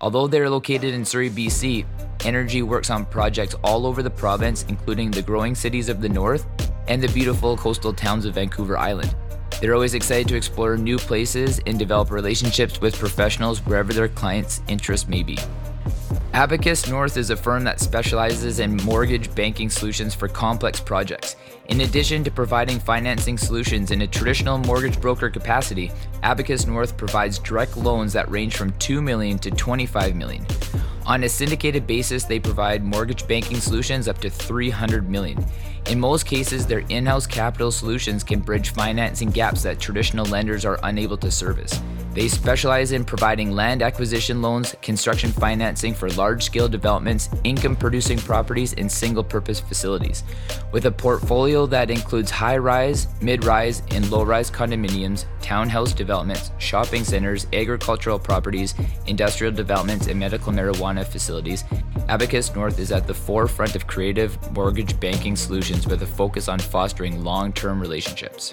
Although they're located in Surrey, BC, Energy works on projects all over the province, including the growing cities of the north and the beautiful coastal towns of Vancouver Island. They're always excited to explore new places and develop relationships with professionals wherever their clients' interests may be. Abacus North is a firm that specializes in mortgage banking solutions for complex projects. In addition to providing financing solutions in a traditional mortgage broker capacity, Abacus North provides direct loans that range from 2 million to 25 million. On a syndicated basis, they provide mortgage banking solutions up to 300 million. In most cases, their in-house capital solutions can bridge financing gaps that traditional lenders are unable to service. They specialize in providing land acquisition loans, construction financing for large scale developments, income producing properties, and single purpose facilities. With a portfolio that includes high rise, mid rise, and low rise condominiums, townhouse developments, shopping centers, agricultural properties, industrial developments, and medical marijuana facilities, Abacus North is at the forefront of creative mortgage banking solutions with a focus on fostering long term relationships.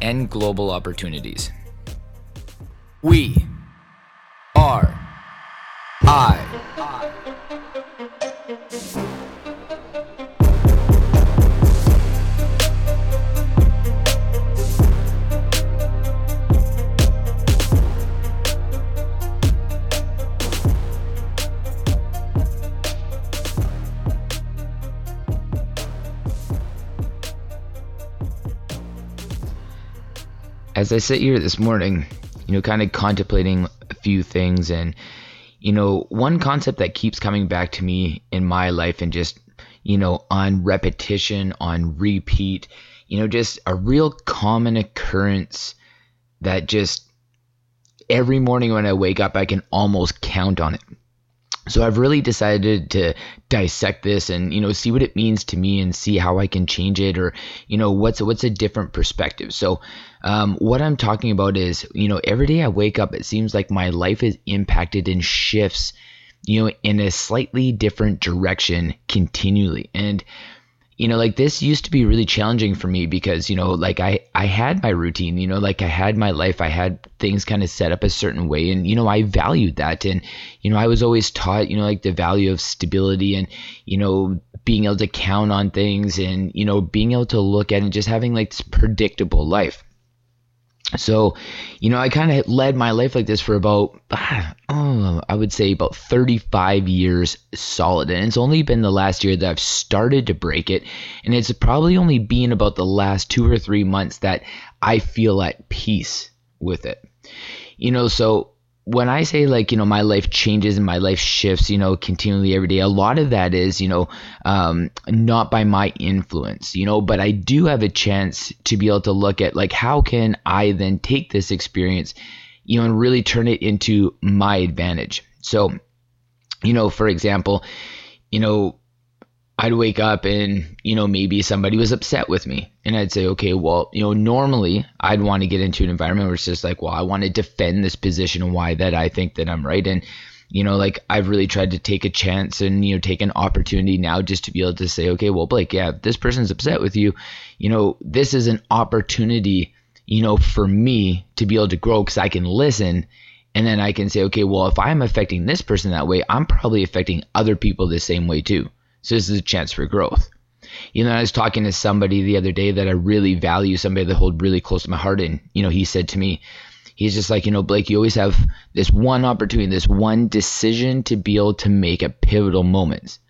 and global opportunities. We are I. as I sit here this morning, you know, kind of contemplating a few things, and you know, one concept that keeps coming back to me in my life, and just you know, on repetition, on repeat, you know, just a real common occurrence that just every morning when I wake up, I can almost count on it so I've really decided to dissect this and you know see what it means to me and see how I can change it or you know what's what's a different perspective. So um, what I'm talking about is you know every day I wake up, it seems like my life is impacted and shifts you know in a slightly different direction continually and you know like this used to be really challenging for me because you know like i i had my routine you know like i had my life i had things kind of set up a certain way and you know i valued that and you know i was always taught you know like the value of stability and you know being able to count on things and you know being able to look at and just having like this predictable life so, you know, I kind of led my life like this for about, oh, I would say about 35 years solid. And it's only been the last year that I've started to break it. And it's probably only been about the last two or three months that I feel at peace with it. You know, so when I say like you know my life changes and my life shifts you know continually every day a lot of that is you know um, not by my influence you know but I do have a chance to be able to look at like how can I then take this experience you know and really turn it into my advantage. So you know for example you know I'd wake up and, you know, maybe somebody was upset with me. And I'd say, okay, well, you know, normally I'd want to get into an environment where it's just like, well, I want to defend this position and why that I think that I'm right. And, you know, like I've really tried to take a chance and, you know, take an opportunity now just to be able to say, okay, well, Blake, yeah, this person's upset with you. You know, this is an opportunity, you know, for me to be able to grow because I can listen and then I can say, okay, well, if I'm affecting this person that way, I'm probably affecting other people the same way too. So this is a chance for growth. You know, I was talking to somebody the other day that I really value, somebody that hold really close to my heart, and you know, he said to me, he's just like, you know, Blake, you always have this one opportunity, this one decision to be able to make at pivotal moments.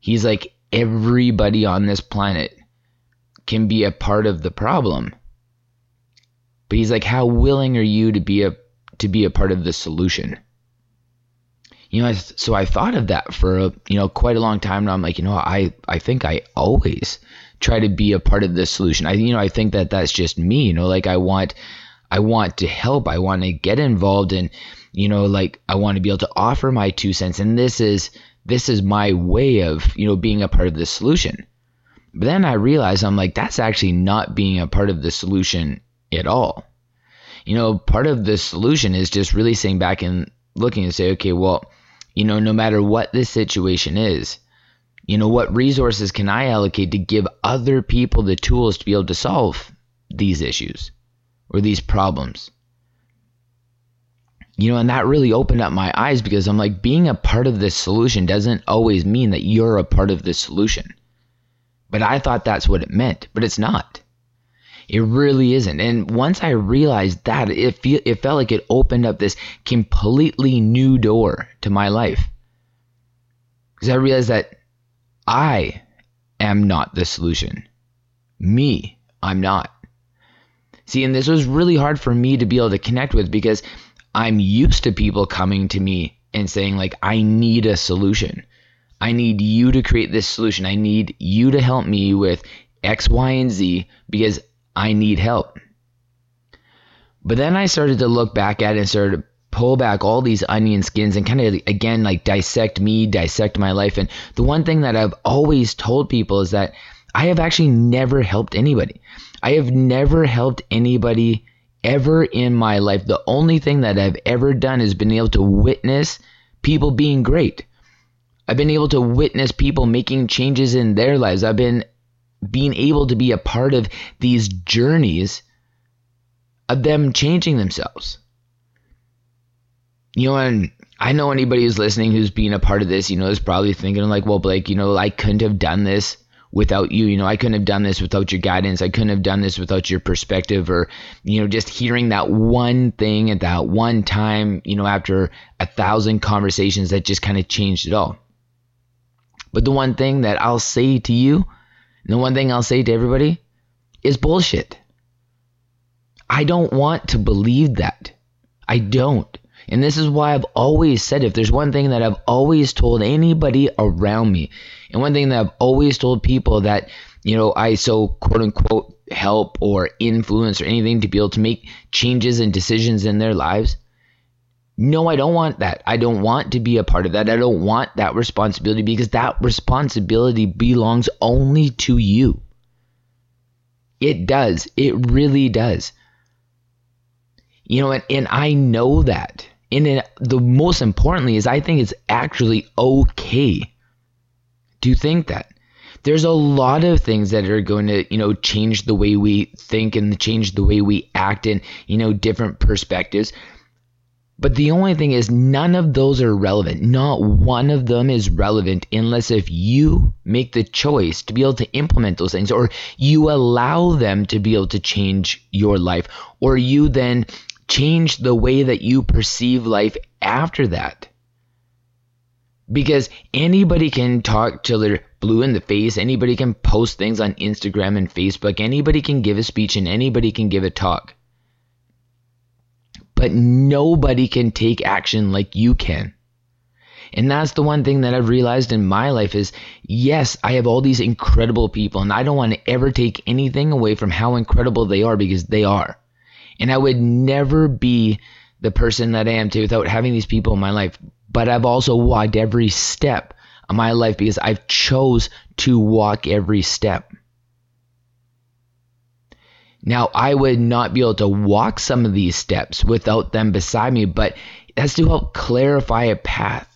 He's like, everybody on this planet can be a part of the problem. But he's like, how willing are you to be a to be a part of the solution? You know, so I thought of that for a, you know quite a long time, and I'm like, you know, I I think I always try to be a part of the solution. I you know I think that that's just me. You know, like I want I want to help. I want to get involved, and you know, like I want to be able to offer my two cents. And this is this is my way of you know being a part of the solution. But then I realized I'm like, that's actually not being a part of the solution at all. You know, part of the solution is just really sitting back and looking and say, okay, well, you know, no matter what this situation is, you know, what resources can I allocate to give other people the tools to be able to solve these issues or these problems? You know, and that really opened up my eyes because I'm like, being a part of this solution doesn't always mean that you're a part of this solution. But I thought that's what it meant, but it's not. It really isn't. And once I realized that, it feel, it felt like it opened up this completely new door to my life. Because I realized that I am not the solution. Me, I'm not. See, and this was really hard for me to be able to connect with because I'm used to people coming to me and saying, like, I need a solution. I need you to create this solution. I need you to help me with X, Y, and Z because I need help. But then I started to look back at it and started to pull back all these onion skins and kind of again like dissect me, dissect my life. And the one thing that I've always told people is that I have actually never helped anybody. I have never helped anybody ever in my life. The only thing that I've ever done is been able to witness people being great. I've been able to witness people making changes in their lives. I've been being able to be a part of these journeys of them changing themselves. You know, and I know anybody who's listening who's being a part of this, you know, is probably thinking like, well, Blake, you know, I couldn't have done this without you. You know, I couldn't have done this without your guidance. I couldn't have done this without your perspective or, you know, just hearing that one thing at that one time, you know, after a thousand conversations that just kind of changed it all. But the one thing that I'll say to you and the one thing I'll say to everybody is bullshit. I don't want to believe that. I don't. And this is why I've always said if there's one thing that I've always told anybody around me, and one thing that I've always told people that, you know, I so quote unquote help or influence or anything to be able to make changes and decisions in their lives, no, I don't want that. I don't want to be a part of that. I don't want that responsibility because that responsibility belongs only to you. It does. It really does. You know, and, and I know that. And the most importantly is I think it's actually okay to think that. There's a lot of things that are going to, you know, change the way we think and change the way we act in, you know, different perspectives. But the only thing is, none of those are relevant. Not one of them is relevant unless if you make the choice to be able to implement those things, or you allow them to be able to change your life, or you then change the way that you perceive life after that. Because anybody can talk till they're blue in the face, anybody can post things on Instagram and Facebook, anybody can give a speech, and anybody can give a talk but nobody can take action like you can. And that's the one thing that I've realized in my life is yes, I have all these incredible people and I don't want to ever take anything away from how incredible they are because they are. And I would never be the person that I am today without having these people in my life. But I've also walked every step of my life because I've chose to walk every step. Now, I would not be able to walk some of these steps without them beside me, but that's to help clarify a path.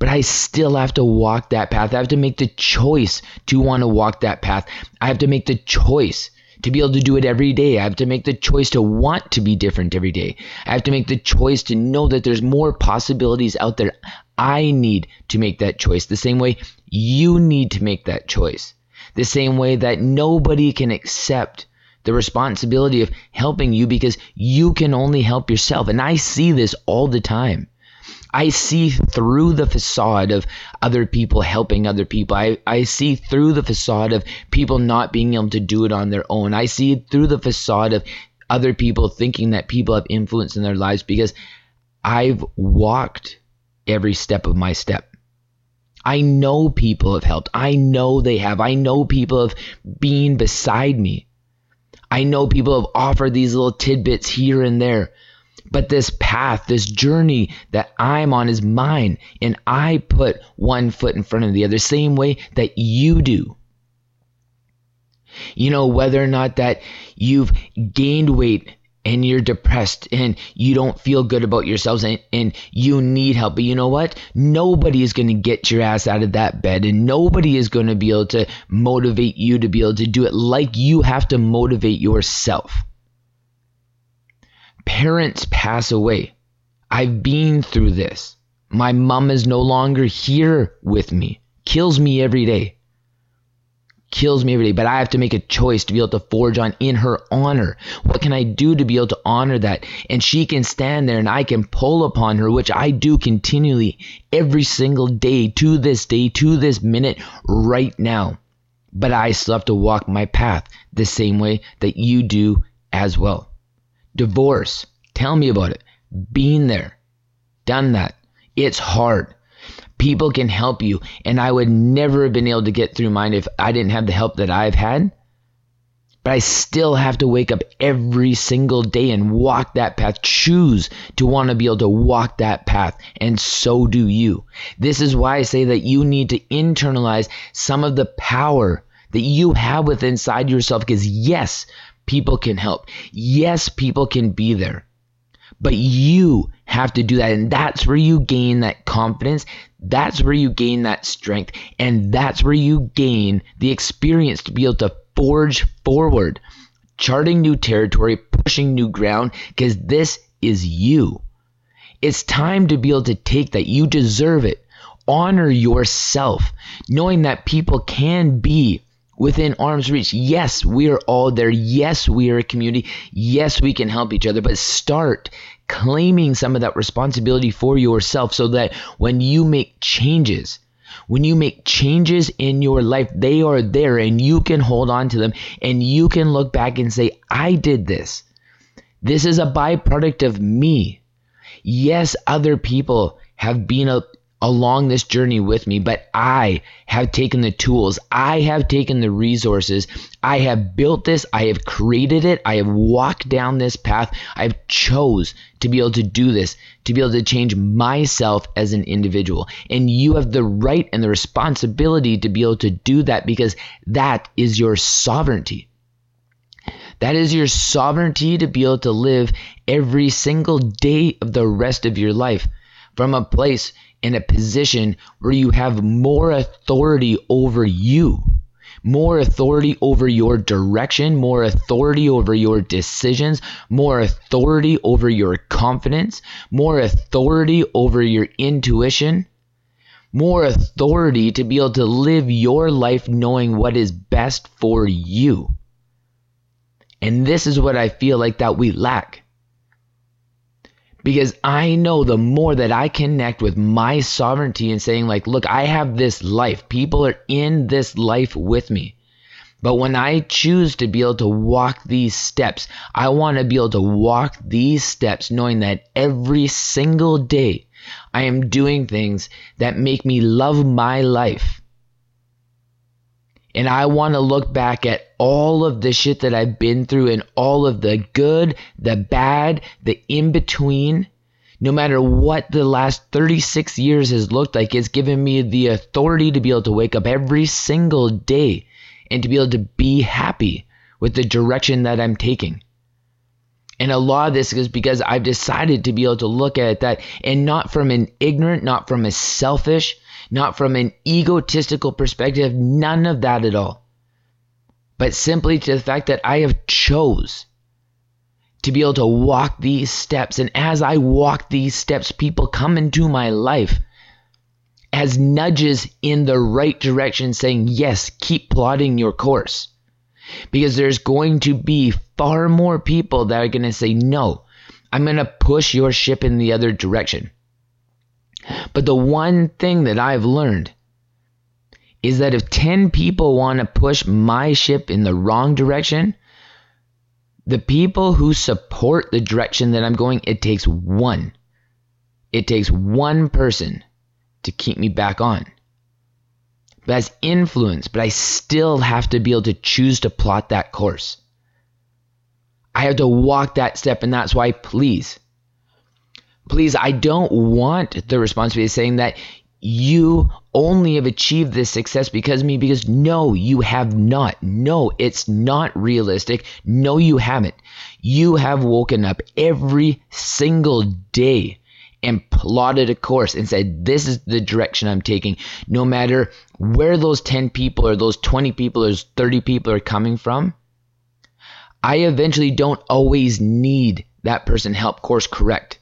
But I still have to walk that path. I have to make the choice to want to walk that path. I have to make the choice to be able to do it every day. I have to make the choice to want to be different every day. I have to make the choice to know that there's more possibilities out there. I need to make that choice the same way you need to make that choice. The same way that nobody can accept the responsibility of helping you because you can only help yourself. And I see this all the time. I see through the facade of other people helping other people. I, I see through the facade of people not being able to do it on their own. I see through the facade of other people thinking that people have influence in their lives because I've walked every step of my step. I know people have helped. I know they have. I know people have been beside me. I know people have offered these little tidbits here and there. But this path, this journey that I'm on is mine. And I put one foot in front of the other, same way that you do. You know, whether or not that you've gained weight and you're depressed and you don't feel good about yourselves and, and you need help. But you know what? Nobody is going to get your ass out of that bed and nobody is going to be able to motivate you to be able to do it like you have to motivate yourself. Parents pass away. I've been through this. My mom is no longer here with me, kills me every day kills me every day, but I have to make a choice to be able to forge on in her honor. What can I do to be able to honor that? And she can stand there and I can pull upon her, which I do continually every single day to this day, to this minute, right now. But I still have to walk my path the same way that you do as well. Divorce. Tell me about it. Being there. Done that. It's hard people can help you. And I would never have been able to get through mine if I didn't have the help that I've had. But I still have to wake up every single day and walk that path, choose to want to be able to walk that path. And so do you. This is why I say that you need to internalize some of the power that you have within inside yourself. Because yes, people can help. Yes, people can be there. But you have to do that. And that's where you gain that confidence. That's where you gain that strength. And that's where you gain the experience to be able to forge forward, charting new territory, pushing new ground, because this is you. It's time to be able to take that. You deserve it. Honor yourself, knowing that people can be within arm's reach. Yes, we are all there. Yes, we are a community. Yes, we can help each other. But start claiming some of that responsibility for yourself so that when you make changes, when you make changes in your life, they are there and you can hold on to them and you can look back and say, I did this. This is a byproduct of me. Yes, other people have been a, along this journey with me, but I have taken the tools, I have taken the resources, I have built this, I have created it, I have walked down this path, I've chose to be able to do this, to be able to change myself as an individual. And you have the right and the responsibility to be able to do that because that is your sovereignty. That is your sovereignty to be able to live every single day of the rest of your life from a place in a position where you have more authority over you, more authority over your direction, more authority over your decisions, more authority over your confidence, more authority over your intuition, more authority to be able to live your life knowing what is best for you. And this is what I feel like that we lack because I know the more that I connect with my sovereignty and saying, like, look, I have this life, people are in this life with me. But when I choose to be able to walk these steps, I want to be able to walk these steps knowing that every single day I am doing things that make me love my life and I want to look back at all of the shit that I've been through and all of the good, the bad, the in between. No matter what the last 36 years has looked like, it's given me the authority to be able to wake up every single day and to be able to be happy with the direction that I'm taking. And a lot of this is because I've decided to be able to look at that and not from an ignorant, not from a selfish, not from an egotistical perspective, none of that at all. But simply to the fact that I have chose to be able to walk these steps. And as I walk these steps, people come into my life as nudges in the right direction, saying, Yes, keep plotting your course. Because there's going to be far more people that are going to say, No, I'm going to push your ship in the other direction. But the one thing that I've learned is that if 10 people want to push my ship in the wrong direction, the people who support the direction that I'm going, it takes one. It takes one person to keep me back on. But as influence, but I still have to be able to choose to plot that course. I have to walk that step, and that's why, please, please, I don't want the responsibility saying that you only have achieved this success because of me because no you have not. No it's not realistic. No you haven't. You have woken up every single day and plotted a course and said this is the direction i'm taking. No matter where those 10 people or those 20 people or those 30 people are coming from i eventually don't always need that person help course correct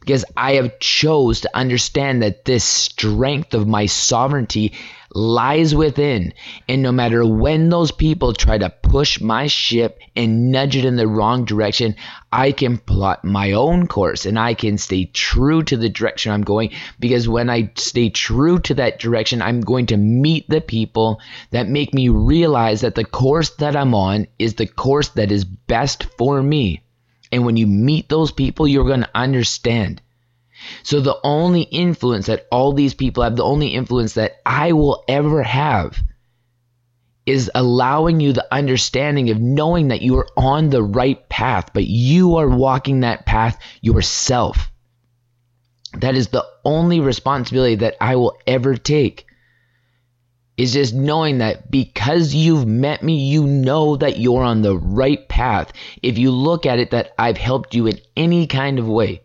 because I have chose to understand that this strength of my sovereignty lies within. And no matter when those people try to push my ship and nudge it in the wrong direction I can plot my own course and I can stay true to the direction I'm going because when I stay true to that direction I'm going to meet the people that make me realize that the course that I'm on is the course that is best for me and when you meet those people, you're going to understand. So the only influence that all these people have, the only influence that I will ever have, is allowing you the understanding of knowing that you are on the right path, but you are walking that path yourself. That is the only responsibility that I will ever take is just knowing that because you've met me, you know that you're on the right path. If you look at it, that I've helped you in any kind of way.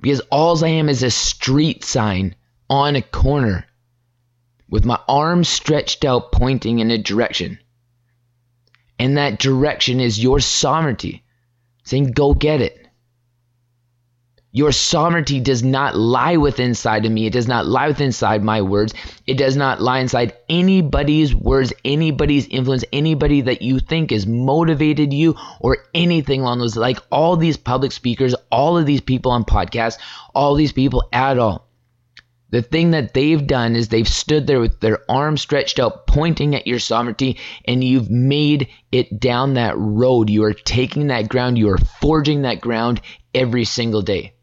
Because all I am is a street sign on a corner with my arms stretched out pointing in a direction. And that direction is your sovereignty, saying, Go get it. Your sovereignty does not lie within inside of me. It does not lie within inside my words. It does not lie inside anybody's words, anybody's influence, anybody that you think has motivated you or anything along those like all these public speakers, all of these people on podcasts, all these people at all. The thing that they've done is they've stood there with their arms stretched out, pointing at your sovereignty, and you've made it down that road. You are taking that ground, you are forging that ground every single day.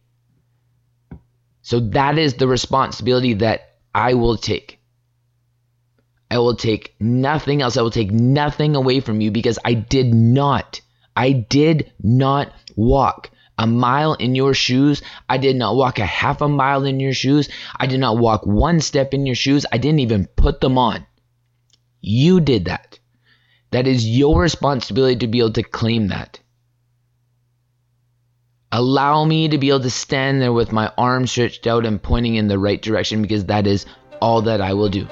So that is the responsibility that I will take. I will take nothing else. I will take nothing away from you because I did not, I did not walk a mile in your shoes. I did not walk a half a mile in your shoes. I did not walk one step in your shoes. I didn't even put them on. You did that. That is your responsibility to be able to claim that. Allow me to be able to stand there with my arms stretched out and pointing in the right direction because that is all that I will do.